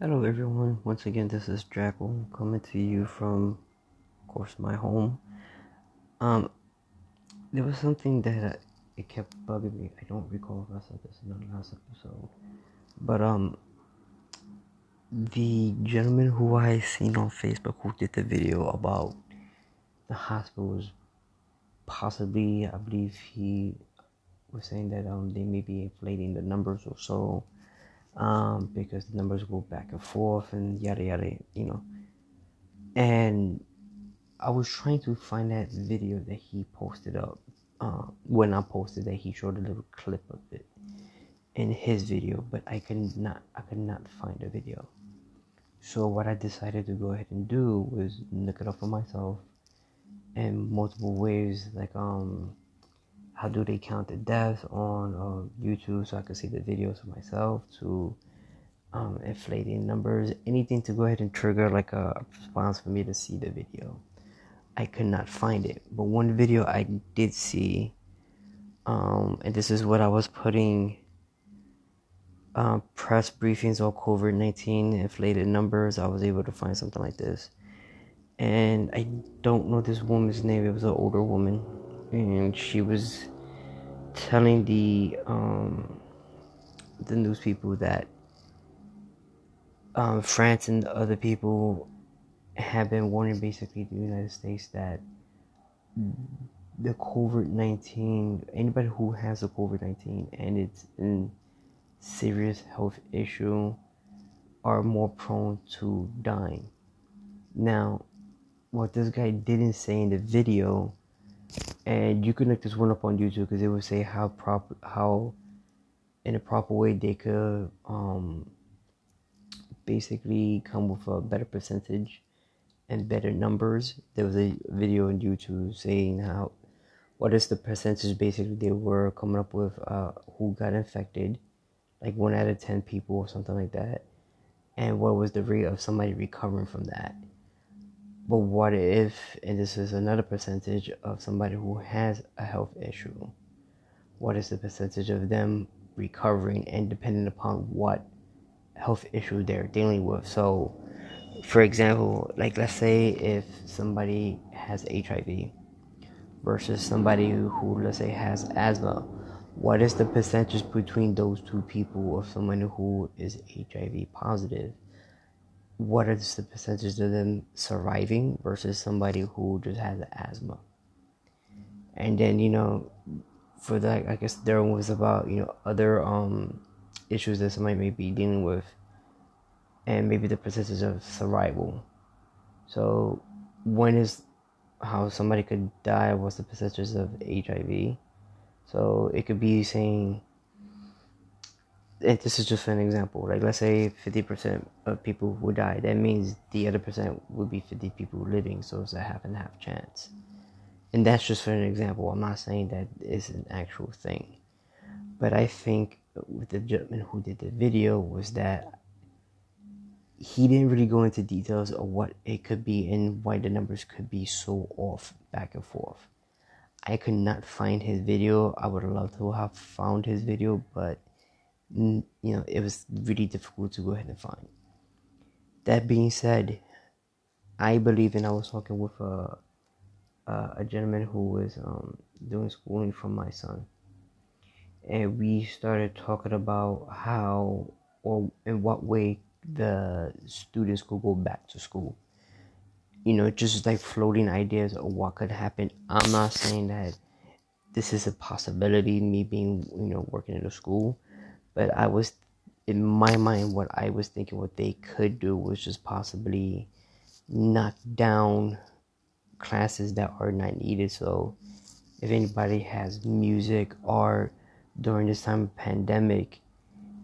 Hello, everyone. Once again, this is Jackal coming to you from, of course, my home. Um, there was something that uh, it kept bugging me. I don't recall if I said this in the last episode, but um, the gentleman who I seen on Facebook who did the video about the hospital was possibly, I believe he was saying that um they may be inflating the numbers or so um, because the numbers go back and forth and yada yada, you know. And I was trying to find that video that he posted up uh, when I posted that he showed a little clip of it in his video, but I could not I could not find the video. So what I decided to go ahead and do was look it up for myself in multiple ways, like um how do they count the deaths on uh, YouTube so I can see the videos of myself to um, inflating numbers, anything to go ahead and trigger like a response for me to see the video. I could not find it, but one video I did see, um, and this is what I was putting uh, press briefings on COVID 19 inflated numbers. I was able to find something like this. And I don't know this woman's name, it was an older woman and she was telling the um, the news people that um, France and other people have been warning basically the United States that the COVID nineteen anybody who has a COVID nineteen and it's a serious health issue are more prone to dying. Now, what this guy didn't say in the video and you can look this one up on YouTube because it will say how proper how in a proper way they could um, basically come with a better percentage and better numbers. There was a video on YouTube saying how what is the percentage basically they were coming up with uh, who got infected, like one out of ten people or something like that, and what was the rate of somebody recovering from that but what if, and this is another percentage of somebody who has a health issue, what is the percentage of them recovering and depending upon what health issue they're dealing with? So, for example, like let's say if somebody has HIV versus somebody who, who let's say has asthma, what is the percentage between those two people of someone who is HIV positive? What is the percentage of them surviving versus somebody who just has asthma? And then you know for that i guess there was about you know other um issues that somebody may be dealing with and maybe the percentage of survival. So when is how somebody could die what's the percentage of hiv so it could be saying and this is just an example. Like let's say fifty percent of people would die. That means the other percent would be fifty people living, so it's a half and half chance. And that's just for an example. I'm not saying that is an actual thing. But I think with the gentleman who did the video was that he didn't really go into details of what it could be and why the numbers could be so off back and forth. I could not find his video. I would love to have found his video, but you know, it was really difficult to go ahead and find. That being said, I believe, and I was talking with a a, a gentleman who was um, doing schooling for my son, and we started talking about how or in what way the students could go back to school. You know, just like floating ideas of what could happen. I'm not saying that this is a possibility. Me being, you know, working in a school but I was, in my mind, what I was thinking what they could do was just possibly knock down classes that are not needed. So, if anybody has music, art during this time of pandemic,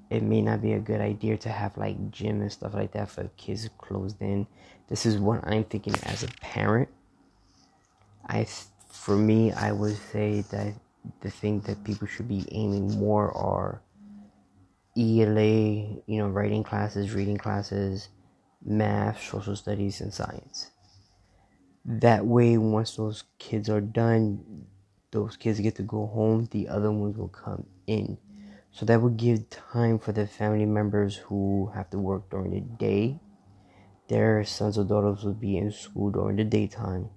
it may not be a good idea to have like gym and stuff like that for kids closed in. This is what I'm thinking as a parent. I, for me, I would say that the thing that people should be aiming more are ELA, you know, writing classes, reading classes, math, social studies, and science. That way, once those kids are done, those kids get to go home, the other ones will come in. So that would give time for the family members who have to work during the day. Their sons or daughters would be in school during the daytime.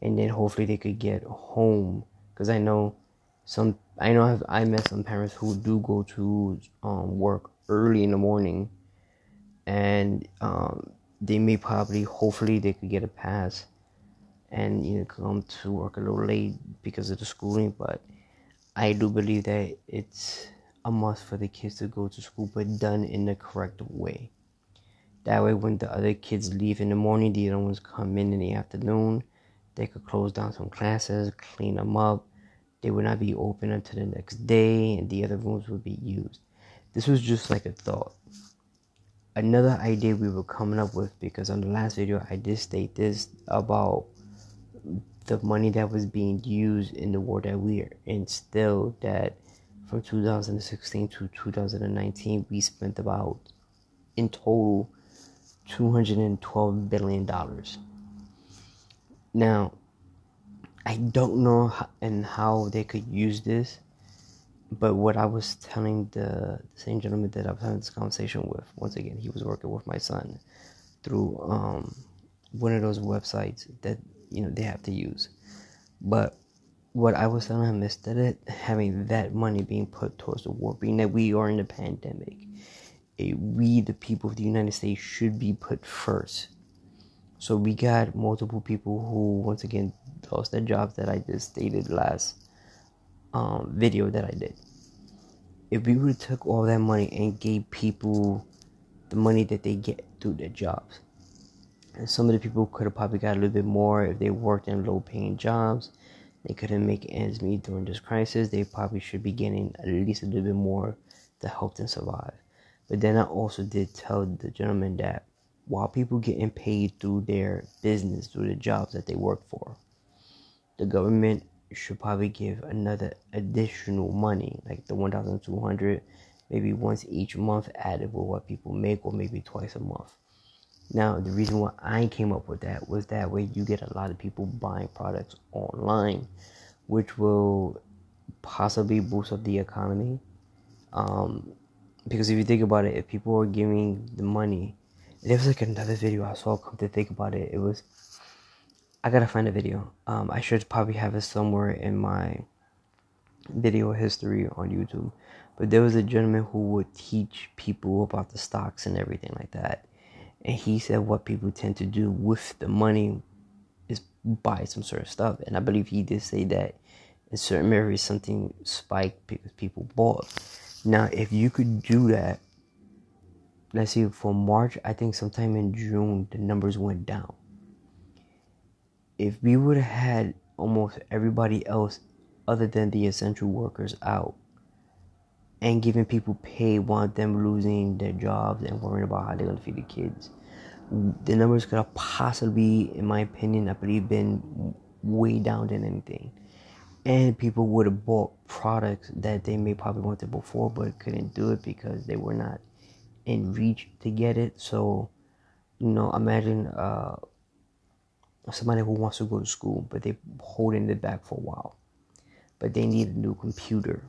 And then hopefully they could get home. Because I know some, I know I've, I met some parents who do go to um, work early in the morning. And um, they may probably, hopefully, they could get a pass and you know come to work a little late because of the schooling but i do believe that it's a must for the kids to go to school but done in the correct way that way when the other kids leave in the morning the other ones come in in the afternoon they could close down some classes clean them up they would not be open until the next day and the other rooms would be used. This was just like a thought. Another idea we were coming up with because on the last video i did state this about the money that was being used in the war that we are in still that from 2016 to 2019 we spent about in total 212 billion dollars. Now i don't know how, and how they could use this but what i was telling the, the same gentleman that i was having this conversation with once again he was working with my son through um, one of those websites that you know they have to use. But what I was telling him is that it, having that money being put towards the war, being that we are in a pandemic, we the people of the United States should be put first. So we got multiple people who once again lost the jobs that I just stated last um, video that I did. If we would have took all that money and gave people the money that they get through their jobs, and some of the people could have probably got a little bit more if they worked in low paying jobs. They couldn't make ends meet during this crisis. They probably should be getting at least a little bit more to help them survive. But then I also did tell the gentleman that while people getting paid through their business, through the jobs that they work for, the government should probably give another additional money, like the 1,200, maybe once each month added with what people make, or maybe twice a month. Now, the reason why I came up with that was that way you get a lot of people buying products online, which will possibly boost up the economy. Um, because if you think about it, if people are giving the money, there was like another video I saw. Come to think about it, it was. I gotta find a video. Um, I should probably have it somewhere in my video history on YouTube. But there was a gentleman who would teach people about the stocks and everything like that and he said what people tend to do with the money is buy some sort of stuff. And I believe he did say that in certain areas something spiked because people bought. Now, if you could do that, let's see, for March, I think sometime in June, the numbers went down. If we would have had almost everybody else other than the essential workers out, and giving people pay while them losing their jobs and worrying about how they're going to feed the kids. The numbers could have possibly, in my opinion, I believe, been way down than anything. And people would have bought products that they may probably wanted before but couldn't do it because they were not in reach to get it. So, you know, imagine uh, somebody who wants to go to school but they're holding it back for a while. But they need a new computer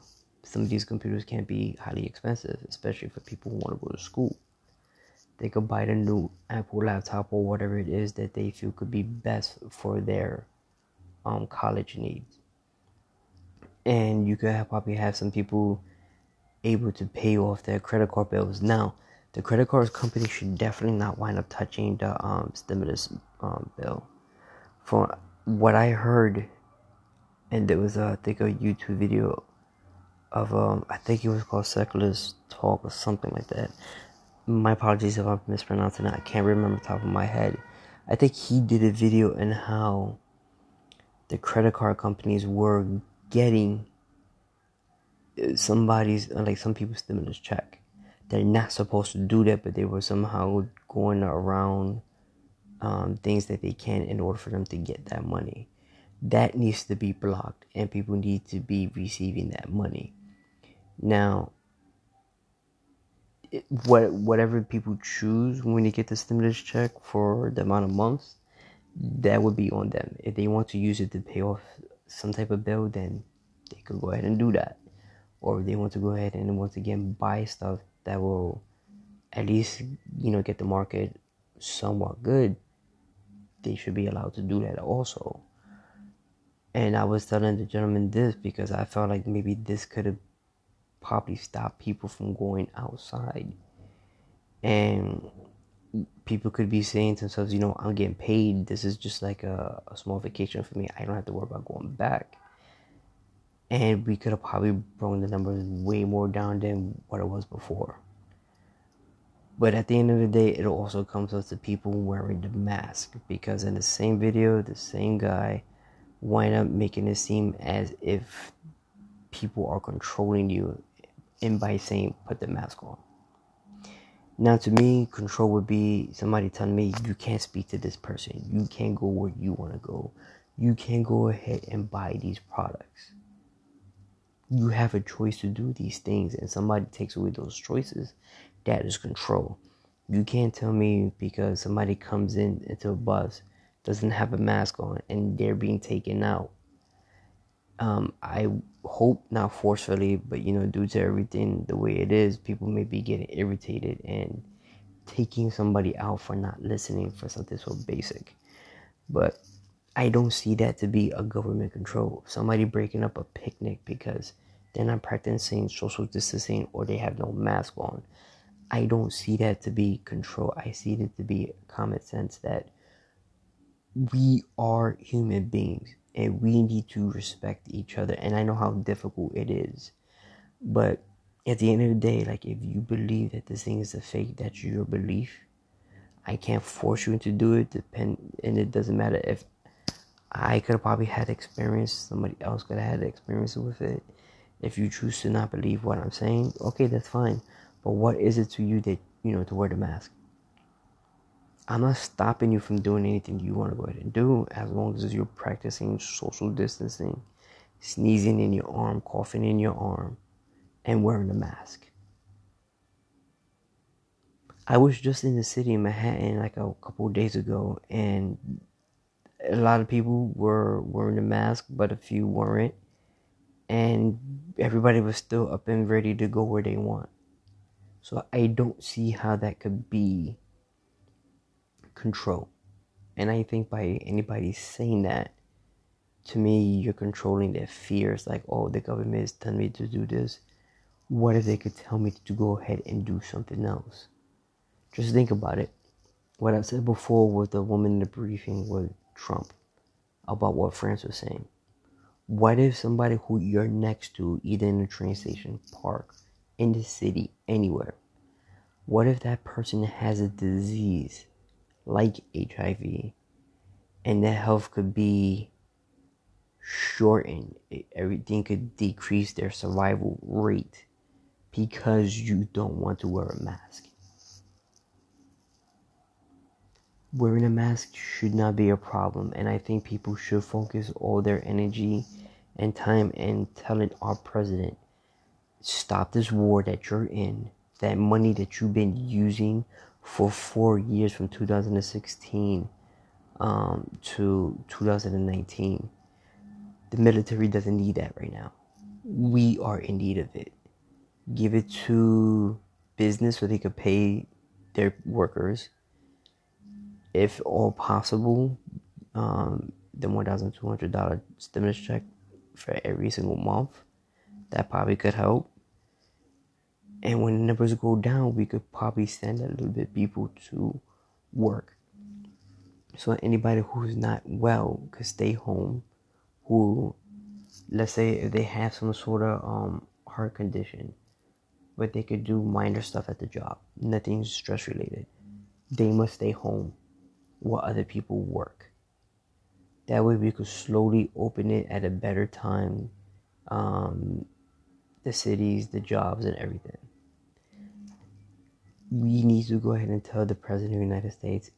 some of these computers can be highly expensive, especially for people who want to go to school. They could buy the new Apple laptop or whatever it is that they feel could be best for their um, college needs. And you could have, probably have some people able to pay off their credit card bills. Now, the credit card company should definitely not wind up touching the um, stimulus um, bill. For what I heard, and there was, uh, I think, a YouTube video of um I think it was called Secularist Talk or something like that. My apologies if I'm mispronouncing it. I can't remember top of my head. I think he did a video on how the credit card companies were getting uh, somebody's like some people's stimulus check. They're not supposed to do that, but they were somehow going around um, things that they can in order for them to get that money. That needs to be blocked, and people need to be receiving that money. Now, it, what whatever people choose when they get the stimulus check for the amount of months, that would be on them. If they want to use it to pay off some type of bill, then they could go ahead and do that. or they want to go ahead and once again buy stuff that will at least you know get the market somewhat good, they should be allowed to do that also. And I was telling the gentleman this because I felt like maybe this could have probably stopped people from going outside. And people could be saying to themselves, you know, I'm getting paid. This is just like a, a small vacation for me. I don't have to worry about going back. And we could have probably brought the numbers way more down than what it was before. But at the end of the day, it also comes with the people wearing the mask because in the same video, the same guy wind up making it seem as if people are controlling you and by saying put the mask on. Now, to me, control would be somebody telling me you can't speak to this person, you can't go where you want to go, you can't go ahead and buy these products. You have a choice to do these things, and somebody takes away those choices. That is control. You can't tell me because somebody comes in into a bus doesn't have a mask on and they're being taken out. Um, I hope not forcefully, but you know, due to everything the way it is, people may be getting irritated and taking somebody out for not listening for something so basic. But I don't see that to be a government control. Somebody breaking up a picnic because they're not practicing social distancing or they have no mask on. I don't see that to be control. I see it to be common sense that we are human beings and we need to respect each other. And I know how difficult it is. But at the end of the day, like if you believe that this thing is a fake, that's your belief. I can't force you to do it. Depend, and it doesn't matter if I could have probably had experience. Somebody else could have had experience with it. If you choose to not believe what I'm saying, okay, that's fine. But what is it to you that you know to wear the mask? I'm not stopping you from doing anything you want to go ahead and do as long as you're practicing social distancing, sneezing in your arm, coughing in your arm, and wearing a mask. I was just in the city in Manhattan like a couple days ago, and a lot of people were wearing a mask, but a few weren't. And everybody was still up and ready to go where they want. So I don't see how that could be control. And I think by anybody saying that, to me, you're controlling their fears. Like, oh, the government is telling me to do this. What if they could tell me to go ahead and do something else? Just think about it. What I said before with the woman in the briefing with Trump about what France was saying. What if somebody who you're next to, either in a train station, park, in the city, anywhere, what if that person has a disease like HIV, and that health could be shortened. Everything could decrease their survival rate because you don't want to wear a mask. Wearing a mask should not be a problem, and I think people should focus all their energy and time and telling our president stop this war that you're in, that money that you've been using for four years from 2016 um, to 2019. The military doesn't need that right now. We are in need of it. Give it to business so they could pay their workers. If all possible, um, the $1,200 stimulus check for every single month. That probably could help. And when the numbers go down, we could probably send a little bit people to work. So anybody who's not well could stay home. Who, let's say, if they have some sort of um, heart condition, but they could do minor stuff at the job, nothing stress related. They must stay home while other people work. That way, we could slowly open it at a better time. Um, the cities, the jobs, and everything we need to go ahead and tell the president of the United States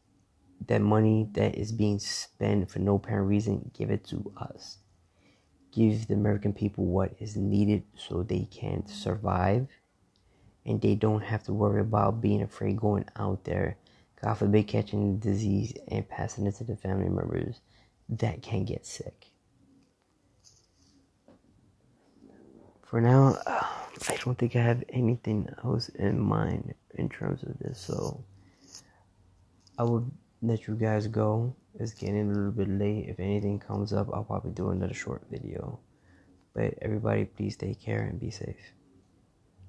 that money that is being spent for no apparent reason, give it to us. Give the American people what is needed so they can survive and they don't have to worry about being afraid going out there, God forbid, catching the disease and passing it to the family members that can get sick. for now, I don't think I have anything else in mind in terms of this. So I will let you guys go. It's getting a little bit late. If anything comes up, I'll probably do another short video. But everybody, please take care and be safe.